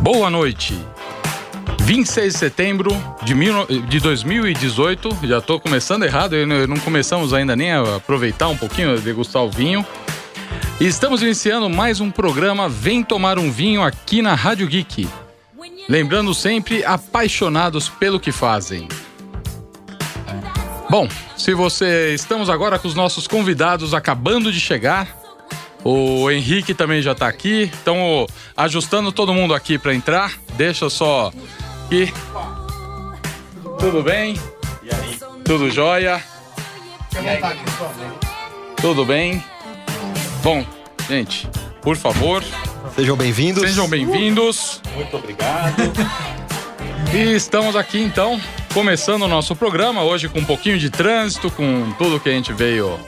Boa noite. 26 de setembro de, mil, de 2018, já estou começando errado, não começamos ainda nem a aproveitar um pouquinho, degustar o vinho. Estamos iniciando mais um programa Vem Tomar um Vinho aqui na Rádio Geek. Lembrando sempre, apaixonados pelo que fazem. Bom, se você. Estamos agora com os nossos convidados acabando de chegar. O Henrique também já está aqui. Estamos ajustando todo mundo aqui para entrar. Deixa só aqui. Tudo bem? E aí? Tudo jóia? Tudo bem? Bom, gente, por favor. Sejam bem-vindos. Sejam bem-vindos. Muito obrigado. E estamos aqui então, começando o nosso programa, hoje com um pouquinho de trânsito, com tudo que a gente veio,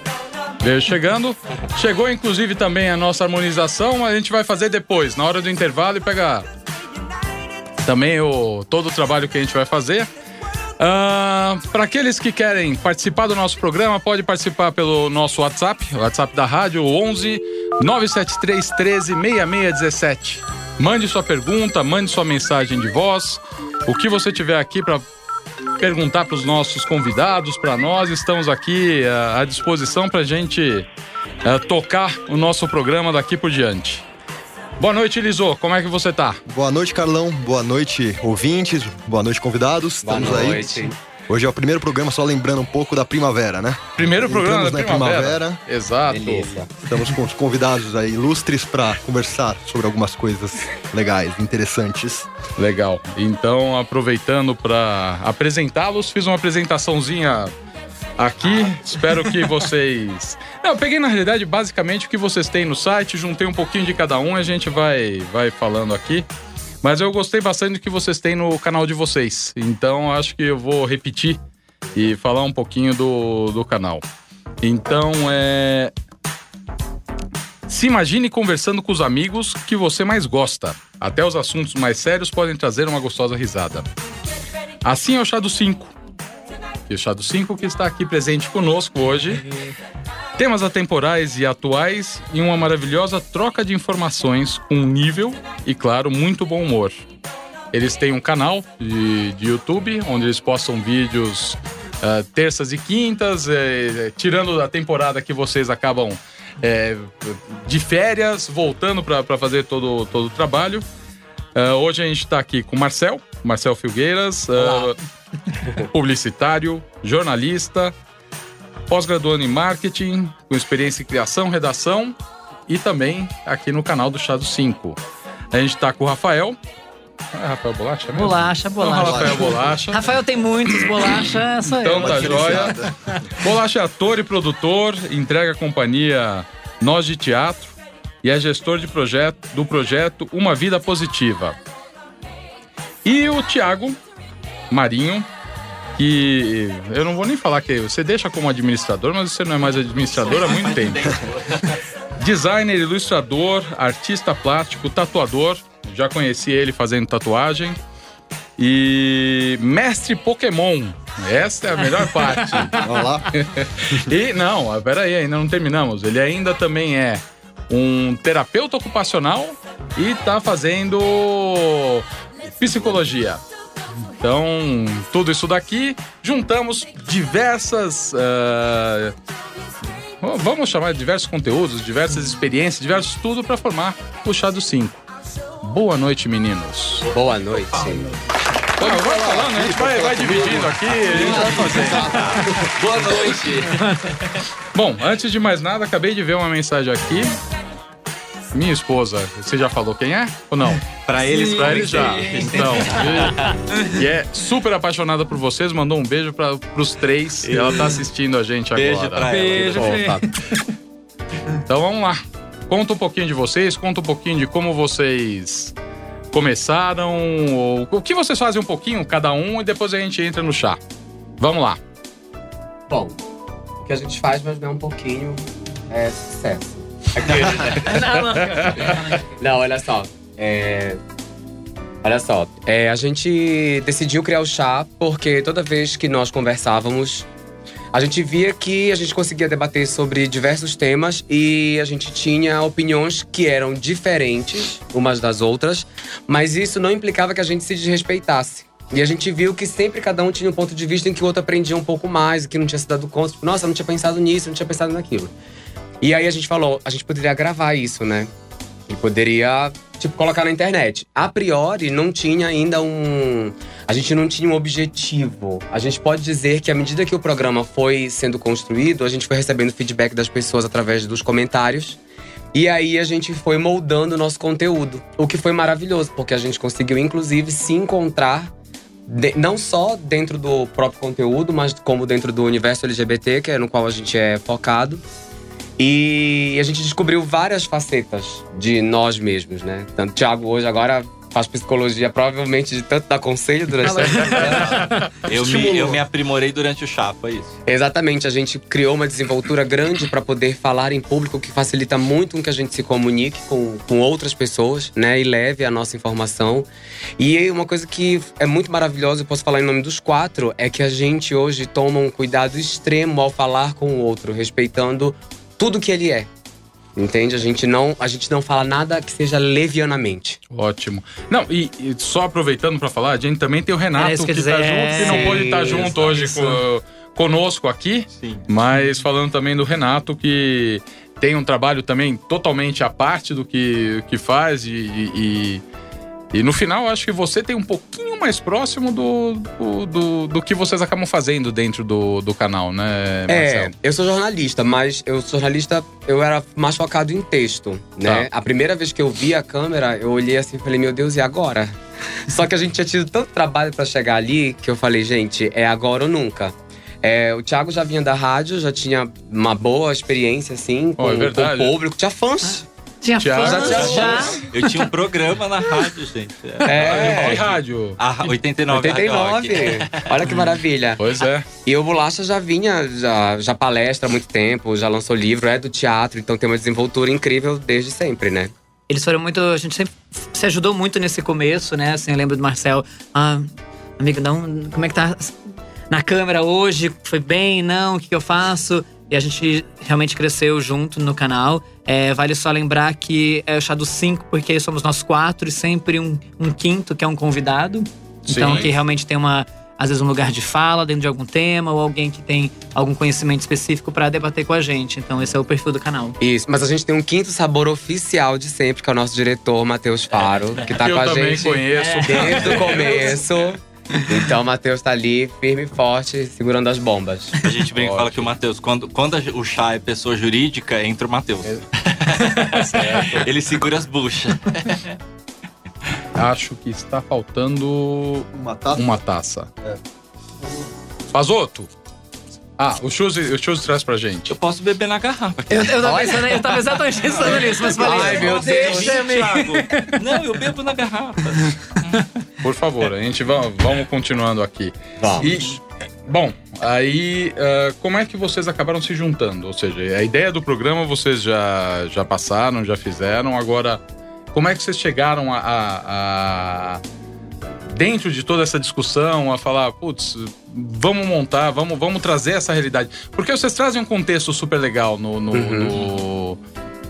veio chegando. Chegou inclusive também a nossa harmonização, a gente vai fazer depois, na hora do intervalo e pegar também o, todo o trabalho que a gente vai fazer. Uh, Para aqueles que querem participar do nosso programa, pode participar pelo nosso WhatsApp, o WhatsApp da rádio, 11 973 13 6617. Mande sua pergunta, mande sua mensagem de voz, o que você tiver aqui para perguntar para os nossos convidados, para nós, estamos aqui uh, à disposição para a gente uh, tocar o nosso programa daqui por diante. Boa noite, Lisô. Como é que você tá? Boa noite, Carlão. Boa noite, ouvintes. Boa noite, convidados. Boa Estamos noite. aí. Hoje é o primeiro programa, só lembrando um pouco da primavera, né? Primeiro programa Entramos da na primavera. primavera. Exato. Delícia. Estamos com os convidados aí ilustres para conversar sobre algumas coisas legais, interessantes. Legal. Então, aproveitando para apresentá-los, fiz uma apresentaçãozinha aqui. Espero que vocês. Não, eu peguei na realidade basicamente o que vocês têm no site, juntei um pouquinho de cada um, a gente vai, vai falando aqui. Mas eu gostei bastante do que vocês têm no canal de vocês. Então acho que eu vou repetir e falar um pouquinho do, do canal. Então é. Se imagine conversando com os amigos que você mais gosta. Até os assuntos mais sérios podem trazer uma gostosa risada. Assim é o Chá do 5. E o Chá do 5 que está aqui presente conosco hoje. Temas atemporais e atuais e uma maravilhosa troca de informações com nível e, claro, muito bom humor. Eles têm um canal de, de YouTube onde eles postam vídeos ah, terças e quintas, eh, tirando a temporada que vocês acabam eh, de férias, voltando para fazer todo, todo o trabalho. Ah, hoje a gente está aqui com o Marcel, Marcel Filgueiras, ah, publicitário, jornalista, pós-graduando em marketing, com experiência em criação, redação e também aqui no canal do Chá do 5. A gente está com o Rafael. É Rafael Bolacha mesmo? Bolacha, Então, bolacha. Rafael Bolacha. Rafael tem muitos, bolacha sou Então eu. tá jóia. Bolacha é ator e produtor, entrega a companhia Nós de Teatro e é gestor de projeto, do projeto Uma Vida Positiva. E o Tiago Marinho, que eu não vou nem falar que você deixa como administrador, mas você não é mais administrador há muito tempo. Designer, ilustrador, artista plástico, tatuador. Já conheci ele fazendo tatuagem. E mestre Pokémon. Essa é a melhor parte. Vamos lá. E não, peraí, ainda não terminamos. Ele ainda também é um terapeuta ocupacional e tá fazendo psicologia. Então, tudo isso daqui, juntamos diversas. ah, vamos chamar de diversos conteúdos, diversas experiências, diversos tudo para formar o Chá do 5. Boa noite, meninos. Boa noite. Vai, vai falando, a gente vai, vai dividindo aqui, a gente vai fazendo. Boa noite. Bom, antes de mais nada, acabei de ver uma mensagem aqui. Minha esposa, você já falou quem é? Ou não? Pra eles, Pra ele já. Então, e, e é super apaixonada por vocês, mandou um beijo para pros três. E ela tá assistindo a gente Beijo agora. pra ela. Beijo, Fê. tá. Então vamos lá. Conta um pouquinho de vocês, conta um pouquinho de como vocês começaram, ou, o que vocês fazem um pouquinho, cada um, e depois a gente entra no chá. Vamos lá. Bom, o que a gente faz, mas não é um pouquinho, é sucesso. Não, olha só. é, Olha só, é, a gente decidiu criar o chá porque toda vez que nós conversávamos, a gente via que a gente conseguia debater sobre diversos temas e a gente tinha opiniões que eram diferentes umas das outras, mas isso não implicava que a gente se desrespeitasse. E a gente viu que sempre cada um tinha um ponto de vista em que o outro aprendia um pouco mais, que não tinha se dado conta. Tipo, nossa, não tinha pensado nisso, não tinha pensado naquilo. E aí a gente falou, a gente poderia gravar isso, né? E poderia, tipo, colocar na internet. A priori, não tinha ainda um. A gente não tinha um objetivo. A gente pode dizer que à medida que o programa foi sendo construído, a gente foi recebendo feedback das pessoas através dos comentários. E aí a gente foi moldando o nosso conteúdo. O que foi maravilhoso, porque a gente conseguiu, inclusive, se encontrar. de- não só dentro do próprio conteúdo, mas como dentro do universo LGBT, que é no qual a gente é focado. E a gente descobriu várias facetas de nós mesmos, né? Tanto o Thiago hoje agora faz psicologia, provavelmente de tanto dar conselho durante essa Eu me, eu me aprimorei durante o chá, foi isso. Exatamente, a gente criou uma desenvoltura grande para poder falar em público, que facilita muito com que a gente se comunique com, com outras pessoas, né? E leve a nossa informação. E uma coisa que é muito maravilhosa, eu posso falar em nome dos quatro, é que a gente hoje toma um cuidado extremo ao falar com o outro, respeitando tudo que ele é. Entende? A gente não, a gente não fala nada que seja levianamente. Ótimo. Não, e, e só aproveitando pra falar, a gente também tem o Renato É que, que tá dizer, junto, que não é, pôde estar isso, junto hoje isso. co- conosco aqui, Sim. mas falando também do Renato, que tem um trabalho também totalmente à parte do que, que faz e, e, e- e no final eu acho que você tem um pouquinho mais próximo do, do, do, do que vocês acabam fazendo dentro do, do canal, né, É, Marcelo? eu sou jornalista, mas eu sou jornalista, eu era mais focado em texto, né? Tá. A primeira vez que eu vi a câmera, eu olhei assim e falei, meu Deus, e agora? Só que a gente tinha tido tanto trabalho pra chegar ali que eu falei, gente, é agora ou nunca. É, o Thiago já vinha da rádio, já tinha uma boa experiência, assim, com, Oh, é com verdade. o público. Tinha fãs. Tinha Thiago, fãs, já já. Eu tinha um programa na rádio, gente. É. Que rádio? A 89. 89. Olha que maravilha. Pois é. E o Bolacha já vinha, já, já palestra há muito tempo, já lançou livro, é do teatro, então tem uma desenvoltura incrível desde sempre, né? Eles foram muito. A gente sempre se ajudou muito nesse começo, né? Assim, eu lembro do Marcel. Ah, amigo, não, como é que tá na câmera hoje? Foi bem? Não? O que, que eu faço? E a gente realmente cresceu junto no canal. É, vale só lembrar que é o chá dos cinco, porque somos nós quatro e sempre um, um quinto que é um convidado. Então, Sim. que realmente tem uma. Às vezes, um lugar de fala dentro de algum tema, ou alguém que tem algum conhecimento específico para debater com a gente. Então, esse é o perfil do canal. Isso, mas a gente tem um quinto sabor oficial de sempre, que é o nosso diretor, Matheus Faro, que tá eu com a também gente conheço. desde o começo. Então o Matheus tá ali, firme e forte, segurando as bombas. A gente bem Ótimo. fala que o Matheus, quando, quando o chá é pessoa jurídica, entra o Matheus. Ele segura as buchas. Acho que está faltando Uma taça. uma taça. É. Fazoto. Ah, o Chuzi, o Chuzi traz pra gente. Eu posso beber na garrafa. Eu, eu, tava, pensando, eu tava exatamente pensando nisso, mas falei. Ai, meu Deus. Thiago. Não, eu bebo na garrafa. Por favor, a gente va- vamos continuando aqui. Vamos. E, bom, aí ah, como é que vocês acabaram se juntando? Ou seja, a ideia do programa vocês já, já passaram, já fizeram. Agora, como é que vocês chegaram a, a- a- dentro de toda essa discussão a falar, putz, vamos montar, vamos, vamos trazer essa realidade? Porque vocês trazem um contexto super legal no, no, no-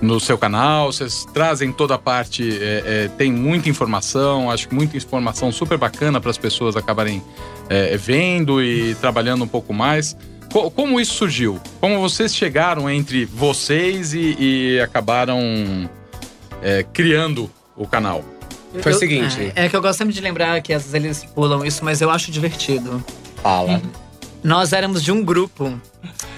no seu canal, vocês trazem toda a parte, é, é, tem muita informação, acho que muita informação super bacana para as pessoas acabarem é, vendo e trabalhando um pouco mais. Co- como isso surgiu? Como vocês chegaram entre vocês e, e acabaram é, criando o canal? Foi o seguinte. É, é que eu gosto sempre de lembrar que às vezes eles pulam isso, mas eu acho divertido. Fala. Nós éramos de um grupo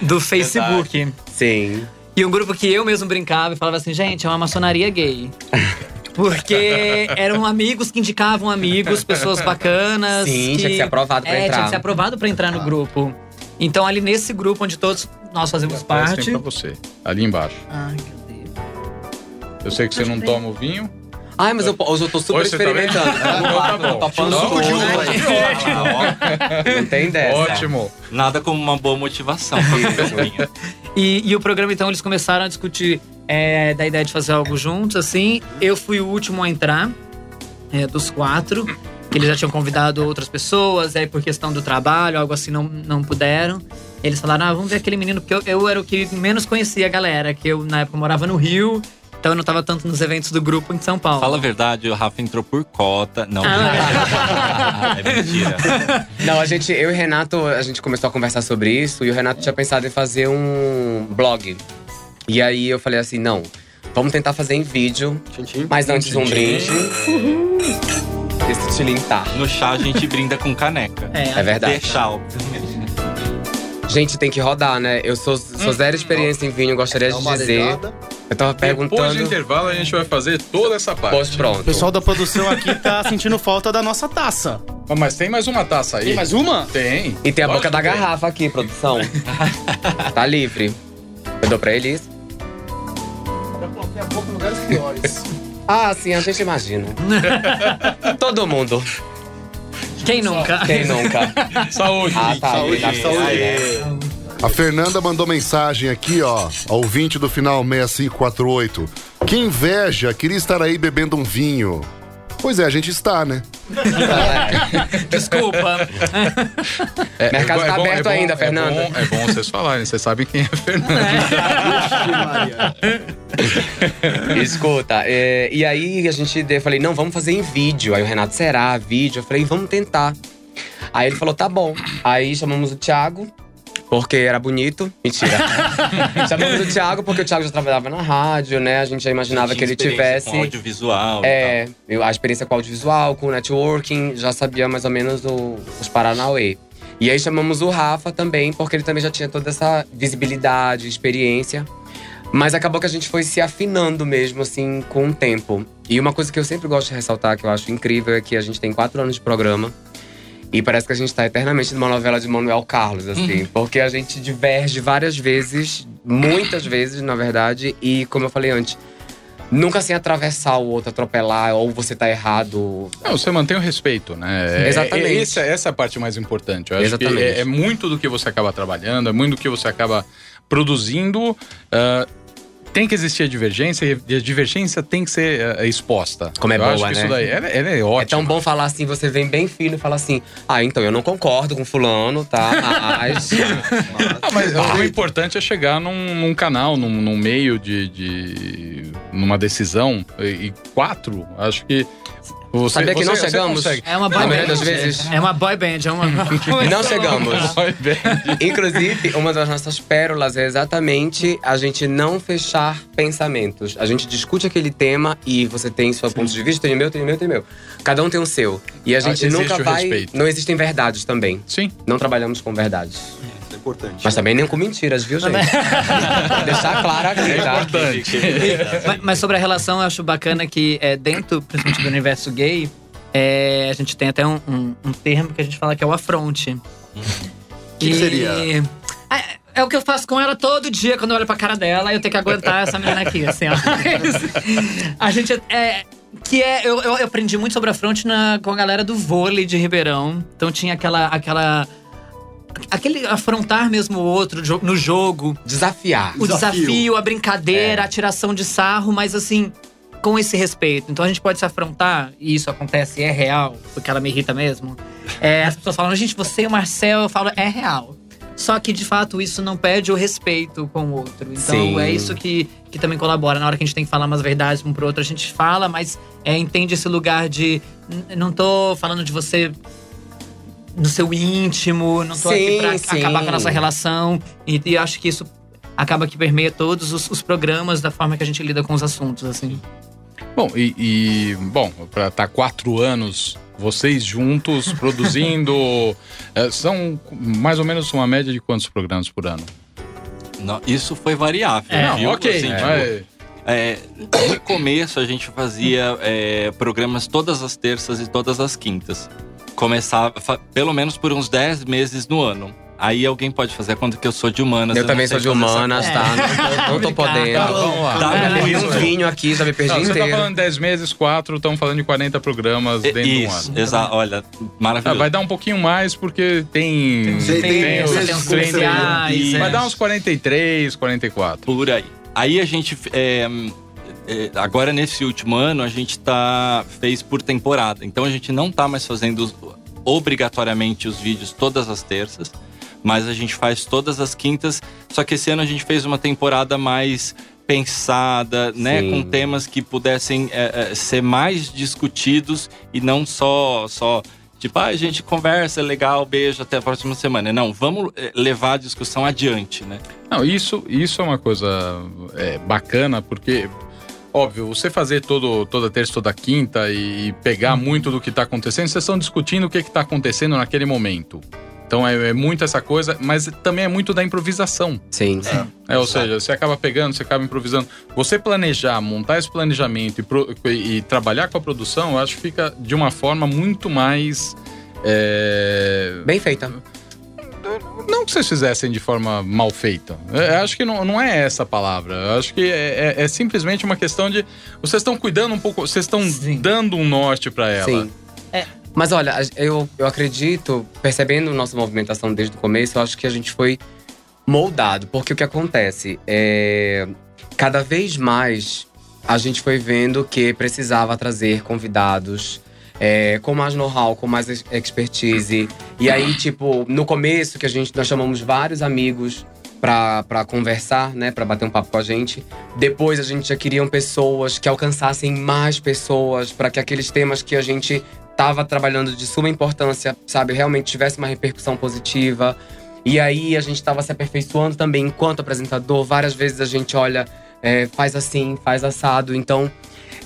do Facebook. Sim. E um grupo que eu mesmo brincava e falava assim, gente, é uma maçonaria gay. Porque eram amigos que indicavam amigos, pessoas bacanas. Sim, tinha que ser aprovado pra é, entrar. tinha que ser aprovado pra entrar no grupo. Então, ali nesse grupo onde todos nós fazemos que parte. tem pra você, ali embaixo. Ai, meu Deus. Eu sei que você não toma o vinho. Ai, mas eu, hoje eu tô super Hoje você tá experimentando. bem? Ah, então tá bom. Tô suco de uva. Não tem dessa. Ótimo. Nada como uma boa motivação. E, e o programa, então, eles começaram a discutir é, da ideia de fazer algo juntos, assim. Eu fui o último a entrar, é, dos quatro. que eles já tinham convidado outras pessoas, aí por questão do trabalho, algo assim, não, não puderam. Eles falaram, ah, vamos ver aquele menino, porque eu, eu era o que menos conhecia a galera, que eu na época morava no Rio, então eu não tava tanto nos eventos do grupo em São Paulo. Fala a verdade, o Rafa entrou por cota. Não, Ah. é mentira. Não, a gente, eu e o Renato, a gente começou a conversar sobre isso e o Renato tinha pensado em fazer um blog. E aí eu falei assim, não, vamos tentar fazer em vídeo, mas antes um brinde. Esse tilintar. No chá a gente brinda com caneca. É, É verdade. Deixar, obviamente. Gente, tem que rodar, né? Eu sou, sou zero experiência em vinho, gostaria de dizer. Eu tava Depois do perguntando. intervalo, a gente vai fazer toda essa parte. Pois pronto. O pessoal da produção aqui tá sentindo falta da nossa taça. Ó, Mas tem mais uma taça aí. Tem mais uma? Tem. E tem a Lógico boca da tem. garrafa aqui, produção. tá livre. Eu dou pra eles. Já coloquei a boca em lugares piores. Ah, sim, a gente imagina. Todo mundo. Quem nunca? Quem nunca? Saúde. Ah, tá. Saúde, obrigado. saúde. A Fernanda mandou mensagem aqui, ó, ao ouvinte do final 6548. Que inveja, queria estar aí bebendo um vinho. Pois é, a gente está, né? Desculpa. É, Mercado é tá bom- é aberto bom- ainda, é Fernanda. bom- É bom, vocês falarem, vocês sabem quem é a Fernanda. Escuta, é, e aí a gente eu falei, não, vamos fazer em vídeo. Aí o Renato, será? Vídeo? Eu falei, vamos tentar. Aí ele falou, tá bom. Aí chamamos o Thiago, porque era bonito. Mentira. chamamos o Thiago porque o Thiago já trabalhava na rádio, né? A gente já imaginava que ele tivesse. Com audiovisual. É, a experiência com audiovisual, com networking, já sabia mais ou menos o- os Paranauê. E aí chamamos o Rafa também, porque ele também já tinha toda essa visibilidade, experiência. Mas acabou que a gente foi se afinando mesmo, assim, com o tempo. E uma coisa que eu sempre gosto de ressaltar, que eu acho incrível, é que a gente tem quatro anos de programa. E parece que a gente tá eternamente numa novela de Manuel Carlos, assim. Porque a gente diverge várias vezes, muitas vezes, na verdade. E como eu falei antes, nunca sem atravessar o outro, atropelar, ou você tá errado. Não, você mantém o respeito, né? É- Exatamente. é- essa, essa é a parte mais importante. Eu acho Exatamente. que é, é muito do que você acaba trabalhando, é muito do que você acaba produzindo. ah, tem que existir a divergência e a divergência tem que ser ah, exposta. Como é eu boa, acho que né? isso daí ela, ela é ótima. É tão bom falar assim, você vem bem fino e fala assim: Ah, então eu não concordo com fulano, tá? Mas. Ah, mas o importante é chegar num, num canal, num, num meio de, de- numa decisão. E quatro, acho que. Você, Sabia que não você- você chegamos? É uma boy Na band. maioria das vezes. É uma boy band, é uma. Não chegamos. Bem. Inclusive, uma das nossas pérolas é exatamente a gente não fechar pensamentos. A gente discute aquele tema e você tem seu ponto de vista, tem o meu, tem o meu, tem o meu. Cada um tem o seu. E a gente Ah, nunca vai. respeito. Não existem verdades também. Sim. Não trabalhamos com verdades. Importante. Mas também nem com mentiras, viu, gente? Pra deixar claro aqui, É tá? importante. mas, mas sobre a relação, eu acho bacana que é, dentro, principalmente do universo gay, é, a gente tem até um, um- um termo que a gente fala que é o afronte. que seria? É, é o que eu faço com ela todo dia, quando eu olho pra cara dela, eu tenho que aguentar essa menina aqui, assim, ó. a gente é. Que é. Eu, eu aprendi muito sobre a fronte na, com a galera do vôlei de Ribeirão. Então tinha aquela. aquela aquele afrontar mesmo o outro no jogo Desafiar. o desafio, Desafio. a brincadeira, a tiração de sarro, mas assim, com esse respeito. Então a gente pode se afrontar, e isso acontece e é real, porque ela me irrita mesmo. É, as pessoas falam, gente, você e o Marcel, eu falo, é real. Só que, de fato, isso não perde o respeito com o outro. Então, Sim. é isso que, que também colabora. Na hora que a gente tem que falar umas verdades um pro outro, a gente fala, mas é, entende esse lugar de. "N- Não tô falando de você no seu íntimo, não tô aqui Sim, pra sim. acabar com a nossa relação. E, e acho que isso acaba que permeia todos os, os programas da forma que a gente lida com os assuntos, assim. Bom, e, e, bom, pra estar quatro anos vocês juntos produzindo, eh, são mais ou menos uma média de quantos programas por ano? Não, isso foi variável. É, Não, viu? ok. Assim, tipo, mas- É, no começo a gente fazia é, programas todas as terças e todas as quintas. Começava fa- pelo menos por uns 10 meses no ano. Aí alguém pode fazer a conta que eu sou de humanas. Eu não também sou de humanas, tá? Não tô, não tô podendo. Tá, vamos lá. Tá, isso, um vinho aqui, já me perdi Não, você tá inteiro. falando 10 meses, 4, estamos falando de 40 programas dentro de um Isso, ano. exato. Olha, Ah, maravilhoso. vai dar um pouquinho mais porque tem. Tem- tem os tem os 30, comerciais, é. Vai dar uns 43, 44. Por aí. Aí a gente é, é, agora nesse último ano a gente tá fez por temporada. Então a gente não tá mais fazendo obrigatoriamente os vídeos todas as terças, mas a gente faz todas as quintas. Só que esse ano a gente fez uma temporada mais pensada, né, Sim. com temas que pudessem é, é, ser mais discutidos e não só só tipo, ah, a gente conversa, é legal, beijo, até a próxima semana. Não, vamos levar a discussão adiante, né? Não, isso, isso é uma coisa é, bacana, porque, óbvio, você fazer todo, toda terça, toda quinta e, e pegar muito do que está acontecendo, vocês estão discutindo o que está acontecendo naquele momento. Então é, é muito essa coisa, mas também é muito da improvisação. Sim. É, ou seja, você acaba pegando, você acaba improvisando. Você planejar, montar esse planejamento e, pro- e trabalhar com a produção, eu acho que fica de uma forma muito mais. é, Bem feita. Não que vocês fizessem de forma mal feita. Eu acho que não, não é essa a palavra. Eu acho que é, é- é simplesmente uma questão de. Vocês estão cuidando um pouco, vocês estão Sim. dando um norte pra ela. Sim. É. Mas olha, eu, eu acredito, percebendo nossa movimentação desde o começo, eu acho que a gente foi moldado. Porque o que acontece é. Cada vez mais a gente foi vendo que precisava trazer convidados. É, com mais know-how, com mais ex- expertise. E aí, tipo, no começo, que a gente nós chamamos vários amigos pra conversar, né? Pra bater um papo com a gente. Depois a gente já queriam pessoas que alcançassem mais pessoas, para que aqueles temas que a gente tava trabalhando de suma importância, sabe, realmente tivesse uma repercussão positiva. E aí a gente estava se aperfeiçoando também enquanto apresentador. Várias vezes a gente olha, é, faz assim, faz assado. Então,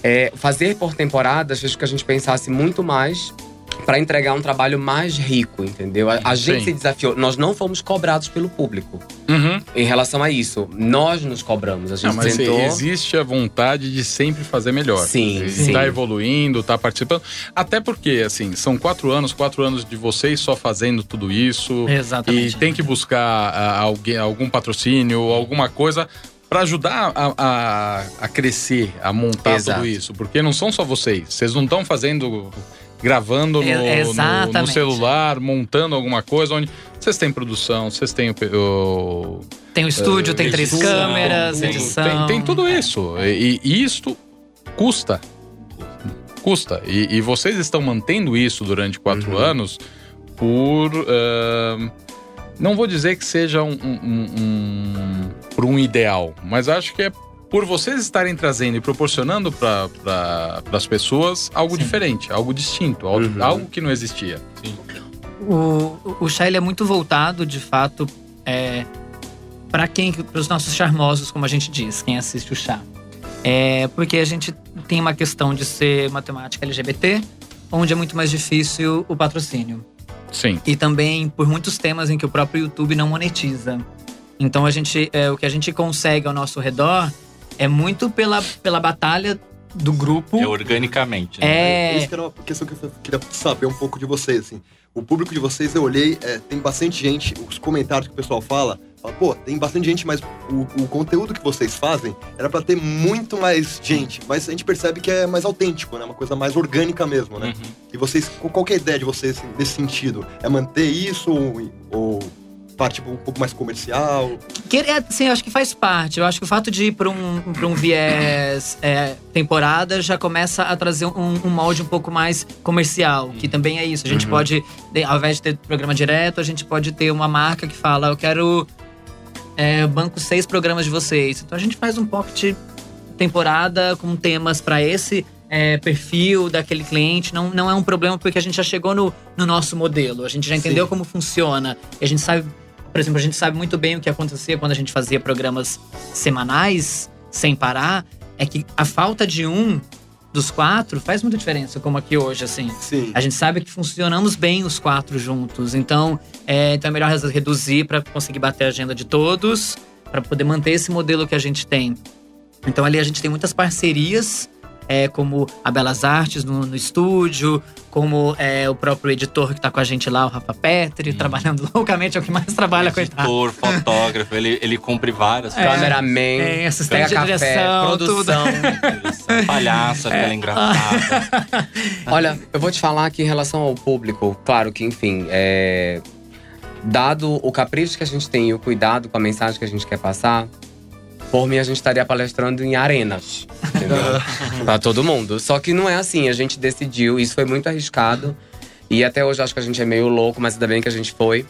é, fazer por temporadas fez com que a gente pensasse muito mais para entregar um trabalho mais rico, entendeu? A, a gente se desafiou. Nós não fomos cobrados pelo público Uhum. em relação a isso. Nós nos cobramos. A gente Não, mas sentou. existe a vontade de sempre fazer melhor. Sim, E sim. Tá evoluindo, tá participando. Até porque, assim, são quatro anos, quatro anos de vocês só fazendo tudo isso. Exatamente. E tem que buscar ah, alguém, algum patrocínio, alguma coisa para ajudar a, a, a crescer, a montar Exato. tudo isso. Porque não são só vocês. Vocês não estão fazendo. Gravando no, É- no- no celular, montando alguma coisa onde vocês têm produção, vocês têm o, Tem o estúdio, tem três edição, câmeras, tem- edição. tem, tem tudo isso. E, e isto custa. Custa. E, e vocês estão mantendo isso durante quatro Uhum. anos por. ahn, não vou dizer que seja um, um- um- um- um ideal, mas acho que é por vocês estarem trazendo e proporcionando para pra, as pessoas algo Sim. diferente, algo distinto, algo, Uhum. algo que não existia. O, o chá é muito voltado, de fato, é, para quem, para os nossos charmosos, como a gente diz, quem assiste o chá. É porque a gente tem uma questão de ser matemática LGBT, onde é muito mais difícil o patrocínio. Sim. E também por muitos temas em que o próprio YouTube não monetiza. Então a gente, é, o que a gente consegue ao nosso redor é muito pela, pela batalha do grupo. É organicamente. né? É, Isso que era uma questão que eu queria saber um pouco de vocês, assim. O público de vocês, eu olhei, é, tem bastante gente, os comentários que o pessoal fala, fala, pô, tem bastante gente, mas o, o conteúdo que vocês fazem era pra ter muito mais gente. Mas a gente percebe que é mais autêntico, né? Uma coisa mais orgânica mesmo, né? Uhum. E vocês, qual é a ideia de vocês assim, nesse sentido? É manter isso ou, ou parte um pouco mais comercial? Que, é, assim, eu acho que faz parte. Eu acho que o fato de ir para um, pra um viés é, temporada já começa a trazer um, um molde um pouco mais comercial, que também é isso. A gente Uhum. pode, de- ao invés de ter programa direto, a gente pode ter uma marca que fala: eu quero é, banco seis programas de vocês. Então a gente faz um pocket temporada com temas para esse é, perfil daquele cliente. Não, não é um problema porque a gente já chegou no, no nosso modelo. A gente já entendeu Sim. como funciona. E a gente sabe, por exemplo, a gente sabe muito bem o que acontecia quando a gente fazia programas semanais, sem parar. É que a falta de um dos quatro faz muita diferença, como aqui hoje, assim. Sim. A gente sabe que funcionamos bem os quatro juntos. Então, é, então é melhor reduzir para conseguir bater a agenda de todos, para poder manter esse modelo que a gente tem. Então, ali a gente tem muitas parcerias, é, como a Belas Artes no, no estúdio, como é, o próprio editor que está com a gente lá, o Rafa Petri, trabalhando loucamente, é o que mais trabalha, coitado. Editor, fotógrafo, ele, ele cumpre várias É. coisas. Cameraman, É, assistente pega de café, direção, produção. Palhaça, É. aquela engraçada. Olha, eu vou te falar que em relação ao público, claro que, enfim, é, dado o capricho que a gente tem e o cuidado com a mensagem que a gente quer passar, Por mim, a gente estaria palestrando em arenas. Entendeu? pra todo mundo. Só que não é assim, a gente decidiu, isso foi muito arriscado. E até hoje acho que a gente é meio louco, mas ainda bem que a gente foi.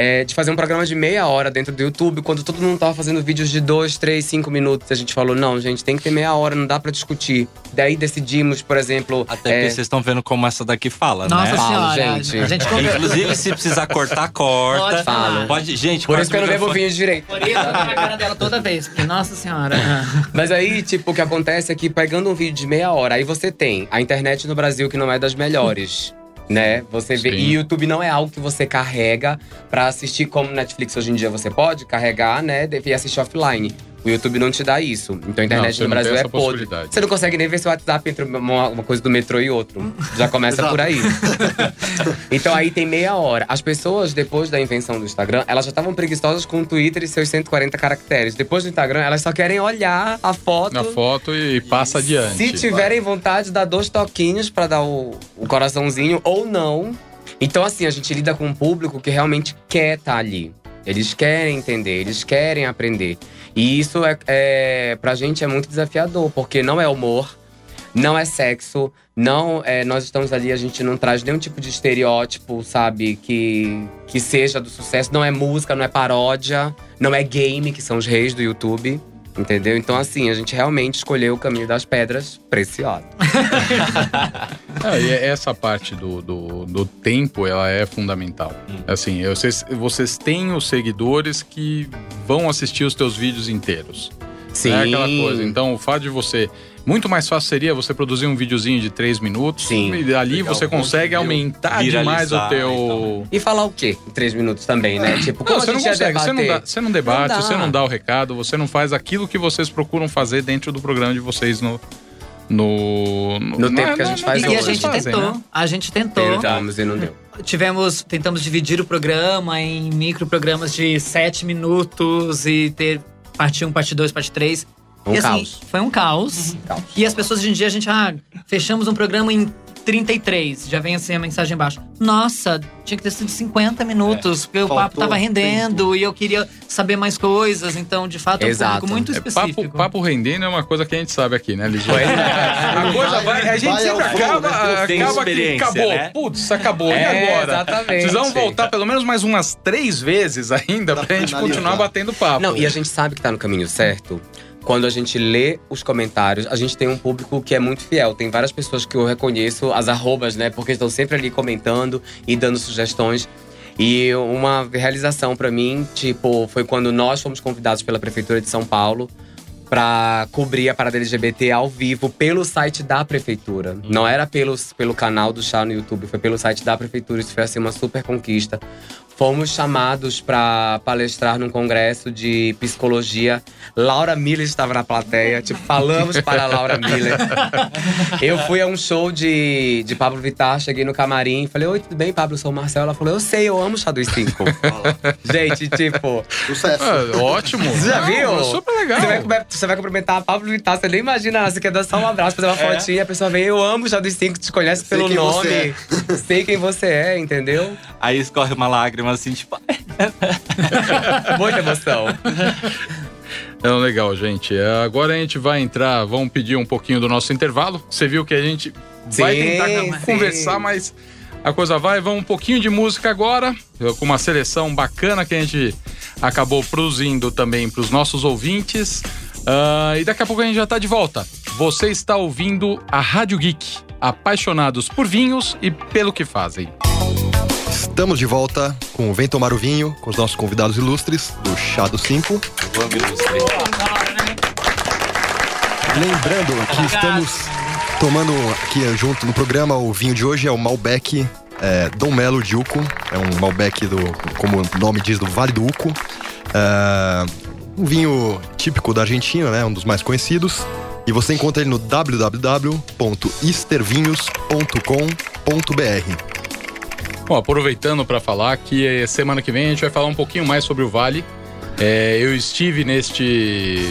É, de fazer um programa de meia hora dentro do YouTube, quando todo mundo tava fazendo vídeos de dois, três, cinco minutos. A gente falou, não, gente, tem que ter meia hora, não dá pra discutir. Daí decidimos, por exemplo. Até é, porque vocês estão vendo como essa daqui fala, Nossa né? Senhora, gente. a gente Inclusive, se precisar cortar, corta. Pode falar. Pode, gente, Por isso que eu não bebo vinho direito. Por isso eu tô na cara dela toda vez, porque, nossa senhora. Mas aí, tipo, o que acontece é que pegando um vídeo de meia hora, aí você tem a internet no Brasil que não é das melhores. Né? Você vê. E YouTube não é algo que você carrega pra assistir como Netflix hoje em dia você pode carregar, né? E assistir offline. O YouTube não te dá isso. Então a internet você no não Brasil é podre. Você não consegue nem ver seu WhatsApp entre uma, uma coisa do metrô e outro. Já começa por aí. então aí tem meia hora. As pessoas, depois da invenção do Instagram, elas já estavam preguiçosas com o Twitter e seus 140 caracteres. Depois do Instagram, elas só querem olhar a foto. Na foto e passa adiante. Se tiverem vontade, dá dois toquinhos pra dar o, o coraçãozinho ou não. Então, assim, a gente lida com um público que realmente quer estar ali. Eles querem entender, eles querem aprender. E isso é, é pra gente é muito desafiador, porque não é humor, não é sexo, não é, nós estamos ali, a gente não traz nenhum tipo de estereótipo, sabe, que, que seja do sucesso. Não é música, não é paródia, não é game, que são os reis do YouTube. Entendeu? Então, assim, a gente realmente escolheu o caminho das pedras preciosas. Ah, e essa parte do, do, do tempo, ela é fundamental. Assim, eu- vocês, vocês têm os seguidores que vão assistir os teus vídeos inteiros. Sim. É aquela coisa. Então, o fato de você. Muito mais fácil seria você produzir um videozinho de três minutos. Sim. E ali Legal, você consegue aumentar demais o viralizar, teu. então. E falar o quê em três minutos também, né? Tipo, como Não, você a não consegue, você não, dá, você não debate, Não você não dá o recado, você não faz aquilo que vocês procuram fazer dentro do programa de vocês no. No, No tempo que a gente faz e a hoje. gente fazem, tentou. né? A gente tentou. Tentamos e não deu. Tivemos, tentamos dividir o programa em microprogramas de sete minutos e ter parte 1, parte 2, parte 3. Um e, assim, caos. Foi um caos. Caos. E as pessoas hoje em dia, a gente, ah, fechamos um programa em 33. Já vem assim a mensagem embaixo. Nossa, tinha que ter sido 50 minutos, porque o papo tava rendendo e eu queria saber mais coisas. Então, de fato, é um muito É, específico. papo, papo rendendo é uma coisa que a gente sabe aqui, né, Ligia? É. A coisa vai. A gente Vai sempre acaba, né? Tem acaba que acabou. né? Putz, acabou. e É, agora? exatamente. Precisamos voltar pelo menos mais umas três vezes ainda Pra pra gente finalizar. continuar batendo papo. Não, e a gente sabe que tá no caminho certo. Quando a gente lê os comentários, a gente tem um público que é muito fiel. Tem várias pessoas que eu reconheço, as arrobas, né? Porque estão sempre ali comentando e dando sugestões. E uma realização pra mim, tipo, foi quando nós fomos convidados pela Prefeitura de São Paulo pra cobrir a parada LGBT ao vivo pelo site da prefeitura. Não era pelos, pelo canal do Chá no YouTube, foi pelo site da prefeitura. Isso foi assim uma super conquista. Fomos chamados para palestrar num congresso de psicologia. Laura Miller estava na plateia, tipo, falamos para a Laura Miller. Eu fui a um show de, de Pablo Vittar, cheguei no camarim, falei: Oi, tudo bem, Pablo? Sou o Marcelo. Ela falou: Eu sei, eu amo o Chá dos Cinco. Gente, tipo, Sucesso. Ah, ótimo. Você já Não, viu? Super legal. Você vai, você vai cumprimentar a Pablo Vittar, você nem imagina, você quer dar só um abraço, fazer uma fotinha, a pessoa vem, eu amo o Chá dos Cinco, te conhece Sei pelo nome, você sei quem você é, entendeu? Aí escorre uma lágrima assim, tipo. Muita emoção. Não, legal, gente. É, Agora a gente vai entrar, vamos pedir um pouquinho do nosso intervalo. Você viu que a gente vai Sim, tentar sim. conversar, mas a coisa vai. Vamos um pouquinho de música agora, com uma seleção bacana que a gente acabou produzindo também para os nossos ouvintes. Ah, e daqui a pouco a gente já está de volta. Você está ouvindo a Rádio Geek, apaixonados por vinhos e pelo que fazem. Estamos de volta com o Vem Tomar o Vinho, com os nossos convidados ilustres do Chá do 5. Vamos ilustre. Lembrando que estamos tomando aqui junto no programa o vinho de hoje é o Malbec é, Dom Melo de Uco. É um Malbec do, como o nome diz, do Vale do Uco. É, um vinho típico da Argentina, né? Um dos mais conhecidos. E você encontra ele no www.eastervinhos.com.br. Bom, aproveitando para falar que eh, semana que vem a gente vai falar um pouquinho mais sobre o Vale. É, eu estive neste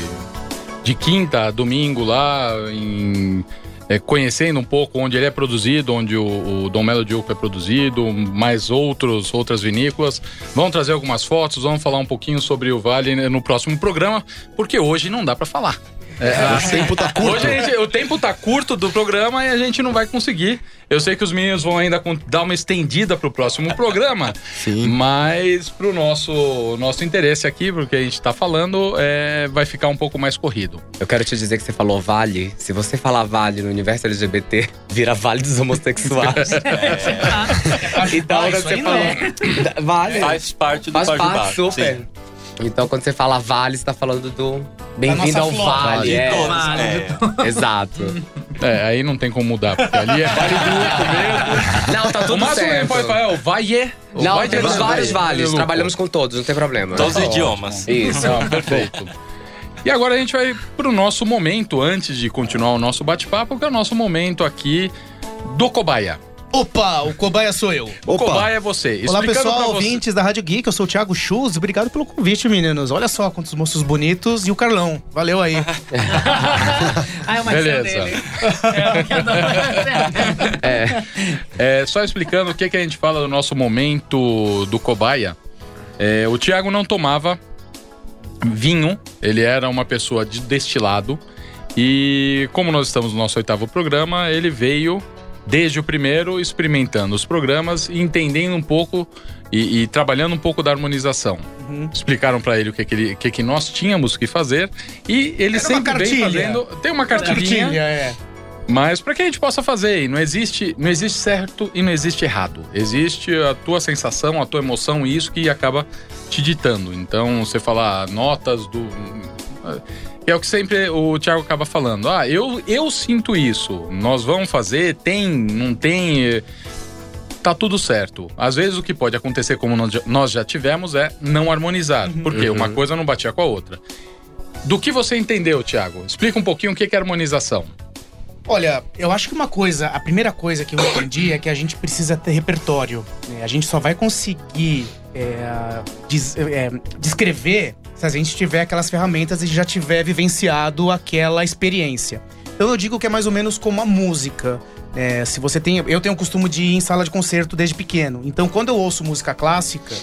de quinta a domingo lá em é, conhecendo um pouco onde ele é produzido, onde o, o Dom Melo de Uco é produzido, mais outros, outras vinícolas. Vamos trazer algumas fotos, vamos falar um pouquinho sobre o Vale no próximo programa, porque hoje não dá para falar. É, O tempo tá curto. Hoje a gente- o tempo tá curto do programa e a gente não vai conseguir. Eu sei que os meninos vão ainda dar uma estendida pro próximo programa. Sim. Mas pro nosso, nosso interesse aqui, porque a gente tá falando, é, vai ficar um pouco mais corrido. Eu quero te dizer que você falou vale. Se você falar vale no universo LGBT, vira vale dos homossexuais. então, Ah, você falou. Vale. Faz parte do Faz parte, Bar, super. sim. Então, quando você fala vale, você tá falando do. Bem-vindo ao flora. vale. É, todos, Vale. é. exato. É, aí não tem como mudar, porque ali é Vale do Uco mesmo. Não, tá O tudo máximo a gente certo. pode falar é o Valle. O Não, Valle temos vários vales. Trabalhamos com todos, não tem problema. Todos os idiomas. Isso. Não, perfeito. E agora a gente vai pro nosso momento, antes de continuar o nosso bate-papo, que é o nosso momento aqui do Cobaia. Opa, o cobaia sou eu. O Opa. Cobaia é você. Olá, Explicando pessoal, pra você- ouvintes da Rádio Geek, eu sou o Thiago Chus. Obrigado pelo convite, meninos. Olha só quantos moços bonitos e o Carlão. Valeu aí. Ah, é uma Beleza. dele. É. É. É, só explicando o que, que a gente fala do nosso momento do cobaia. É, o Thiago não tomava vinho, ele era uma pessoa de destilado. E como nós estamos no nosso oitavo programa, ele veio desde o primeiro experimentando os programas e entendendo um pouco e, e trabalhando um pouco da harmonização. Explicaram pra ele o que, que, ele- que, que nós tínhamos que fazer e ele Era sempre vem fazendo. Tem uma cartilhinha. Cartilha, é. Mas para que a gente possa fazer, e não existe, não existe certo e não existe errado. Existe a tua sensação, a tua emoção e isso que acaba te ditando. Então, você falar notas do é o que sempre o Thiago acaba falando. Ah, eu, eu sinto isso. Nós vamos fazer, tem, não tem. eh, Tá tudo certo. Às vezes o que pode acontecer, como nós já, tivemos, é não harmonizar. Porque uma coisa não batia com a outra. Do que você entendeu, Thiago? Explica um pouquinho o que é harmonização. Olha, eu acho que uma coisa, a primeira coisa que eu entendi é que a gente precisa ter repertório. né? A gente só vai conseguir é, des- é, descrever se a gente tiver aquelas ferramentas e já tiver vivenciado aquela experiência. Então eu digo que é mais ou menos como a música. né? se você tem, eu tenho o costume de ir em sala de concerto desde pequeno. Então quando eu ouço música clássica,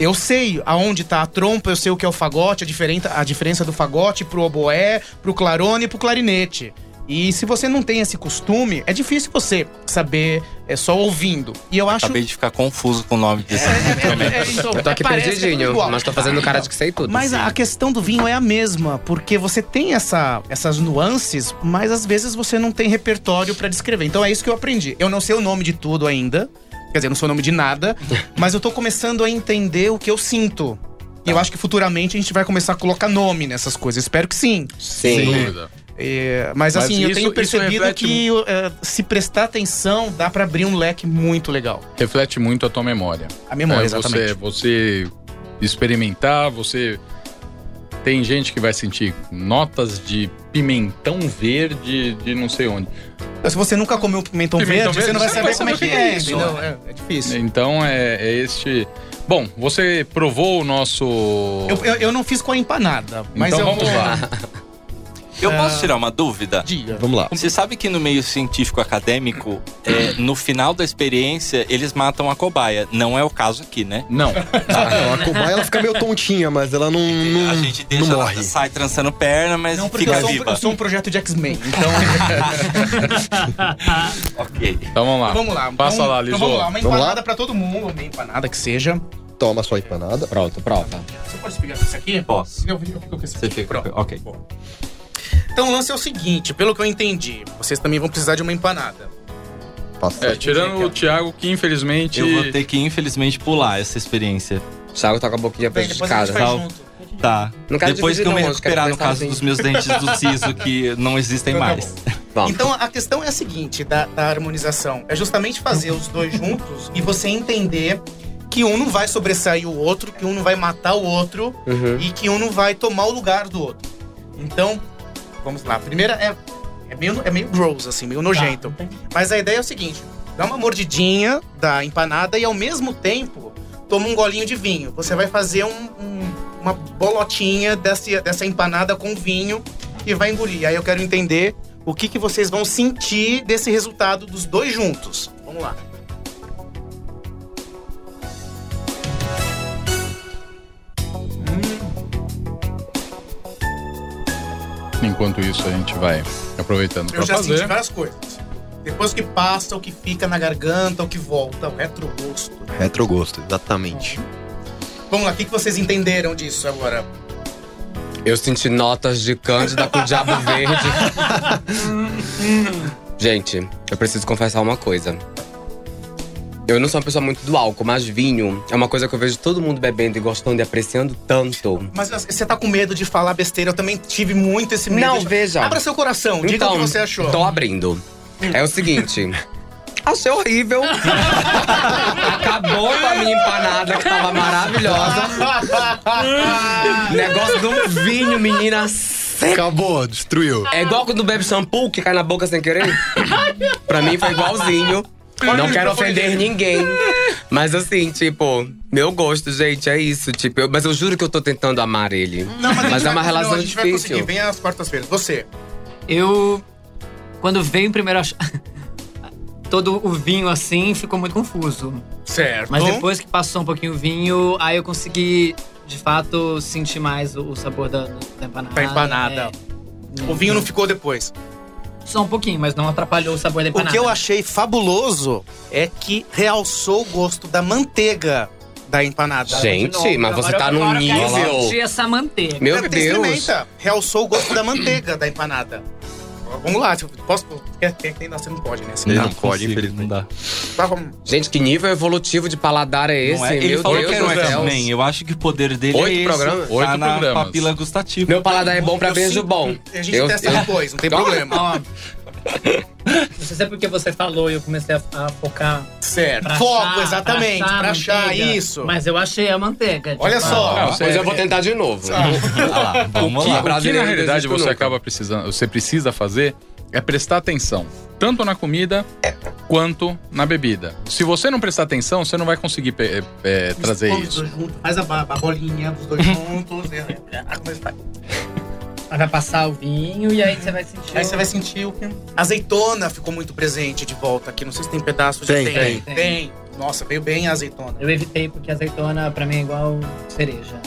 eu sei aonde tá a trompa, eu sei o que é o fagote, a, diferença, a diferença do fagote pro oboé, pro clarone e pro clarinete. E se você não tem esse costume, é difícil você saber é, só ouvindo. E eu acho. Acabei de ficar confuso com o nome desse instrumento. É, então, Eu tô aqui parece que é tudo perdidinho, mas tô fazendo cara de que sei tudo. Mas a questão do vinho é a mesma, porque você tem essa, essas nuances, mas às vezes você não tem repertório pra descrever. Então é isso que eu aprendi. Eu não sei o nome de tudo ainda, quer dizer, não sei o nome de nada, mas eu tô começando a entender o que eu sinto. E eu acho que futuramente a gente vai começar a colocar nome nessas coisas. Espero que sim. Sem Sim. É, mas Mas assim, eu tenho percebido que é, se prestar atenção, dá pra abrir um leque muito legal. Reflete muito a tua memória. A memória, É, exatamente. Você, você experimentar, você. Tem gente que vai sentir notas de pimentão verde de não sei onde. Se você nunca comeu pimentão, Pimentão verde, você não vai verde, saber como é que é, isso. entendeu? É, é difícil. Então é, é este. Bom, você provou o nosso. Eu, eu, eu não fiz com a empanada, mas então eu vamos vou... lá. Eu posso tirar uma dúvida? Diga. Vamos lá. Você sabe que no meio científico acadêmico, é, no final da experiência, eles matam a cobaia. Não é o caso aqui, né? Não. Não, a cobaia ela fica meio tontinha, mas ela não, não, a gente não deixa ela morre. sai trançando perna, mas Não, porque fica eu sou, viva. eu sou um projeto de X-Men, então Ok. Então vamos lá. vamos lá. Passa então, lá, Então Liso. vamos lá, uma Vamos lá? empanada pra todo mundo, uma empanada que seja. Toma sua empanada. Pronto, prova. Você pode pegar isso aqui? Posso. Eu, fico com esse Você aqui. fica. Pronto. Ok. Então o lance é o seguinte, pelo que eu entendi, vocês também vão precisar de uma empanada. Passa. É, tirando o Thiago, que infelizmente. Eu vou ter que, infelizmente, pular essa experiência. O Thiago tá com a boquinha Bem, depois a gente prejudicada. faz Tá. junto. Tá. Não quero Depois que eu me não, recuperar, no caso assim. dos meus dentes do siso, que não existem Então tá mais. Vamos. Então a questão é a seguinte, da, da harmonização. É justamente fazer os dois juntos e você entender que um não vai sobressair o outro, que um não vai matar o outro Uhum. e que um não vai tomar o lugar do outro. Então, vamos lá. A primeira é, é, meio, é meio gross, assim, meio nojento. Mas a ideia é o seguinte: dá uma mordidinha da empanada e ao mesmo tempo toma um golinho de vinho. Você vai fazer um- um- uma bolotinha dessa, dessa empanada com vinho e vai engolir. Aí eu quero entender o que, que vocês vão sentir desse resultado dos dois juntos. Vamos lá. Enquanto isso, a gente vai aproveitando Eu pra já fazer. senti várias coisas. Depois que passa, o que fica na garganta, o que volta, o retrogosto. Retrogosto, exatamente. Vamos lá, o que, que vocês entenderam disso agora? Eu senti notas de Cândida com Diabo Verde. Gente, eu preciso confessar uma coisa. Eu não sou uma pessoa muito do álcool, mas vinho é uma coisa que eu vejo todo mundo bebendo e gostando e apreciando tanto. Mas você tá com medo de falar besteira? Eu também tive muito esse medo. Não, de- veja. Abra seu coração, diga o que você achou. Tô abrindo. É o seguinte. Achei horrível. Acabou com a minha empanada, que tava maravilhosa. Negócio de um vinho, menina. Acabou, destruiu. É igual quando bebe shampoo que cai na boca sem querer. pra mim foi igualzinho. Não quero ofender ninguém. Mas assim, tipo, meu gosto, gente, é isso. Tipo, eu- mas eu juro que eu tô tentando amar ele. Não, mas, a gente é uma relação não, a gente vai conseguir. difícil. Vem às quartas-feiras. Você. Eu. Quando veio o primeiro. ach- Todo o vinho assim ficou muito confuso. Certo. Mas depois que passou um pouquinho o vinho, aí eu consegui, de fato, sentir mais o, o sabor da, da empanada. Da empanada. É. O vinho não ficou depois. Só um pouquinho, mas não atrapalhou o sabor da O empanada. que eu achei fabuloso é que realçou o gosto da manteiga da empanada. Gente, mas você Agora tá num quero nível. essa manteiga. Meu Até Deus. Experimenta. Realçou o gosto da manteiga da empanada. Vamos lá, tipo, posso. Quer, quer que ainda você não pode, né? Assim, Ele tá. não pode, consigo, infelizmente. Não dá. Tá, vamos. Gente, que nível evolutivo de paladar é esse? Não é? Ele Meu falou Deus que era um do céu. X-Men. Eu acho que o poder dele Oito é esse. programas? Tá Oito na programas. papila gustativa. Meu paladar é bom pra beijo bom. A gente Eu- testa eu- depois, não tem problema. Não sei se é porque você falou e eu comecei a, a focar. Certo. pra Foco, achar- exatamente. achar a Pra achar manteiga. isso. Mas eu achei a manteiga. Olha fato. só. Pois eu vou tentar de novo. Ah lá, vamos que, lá. o que na realidade você nunca. acaba precisando, você precisa fazer é prestar atenção, tanto na comida quanto na bebida. Se você não prestar atenção, você não vai conseguir pe- é, trazer isso. dois juntos, Faz a, a bolinha dos dois juntos. Aí vai passar o vinho e aí você vai sentir. Aí o- você vai sentir o que. Azeitona ficou muito presente de volta aqui. Não sei se tem pedaços Tem, de tem. tem. Nossa, veio bem a azeitona. Eu evitei porque azeitona pra mim é igual cereja.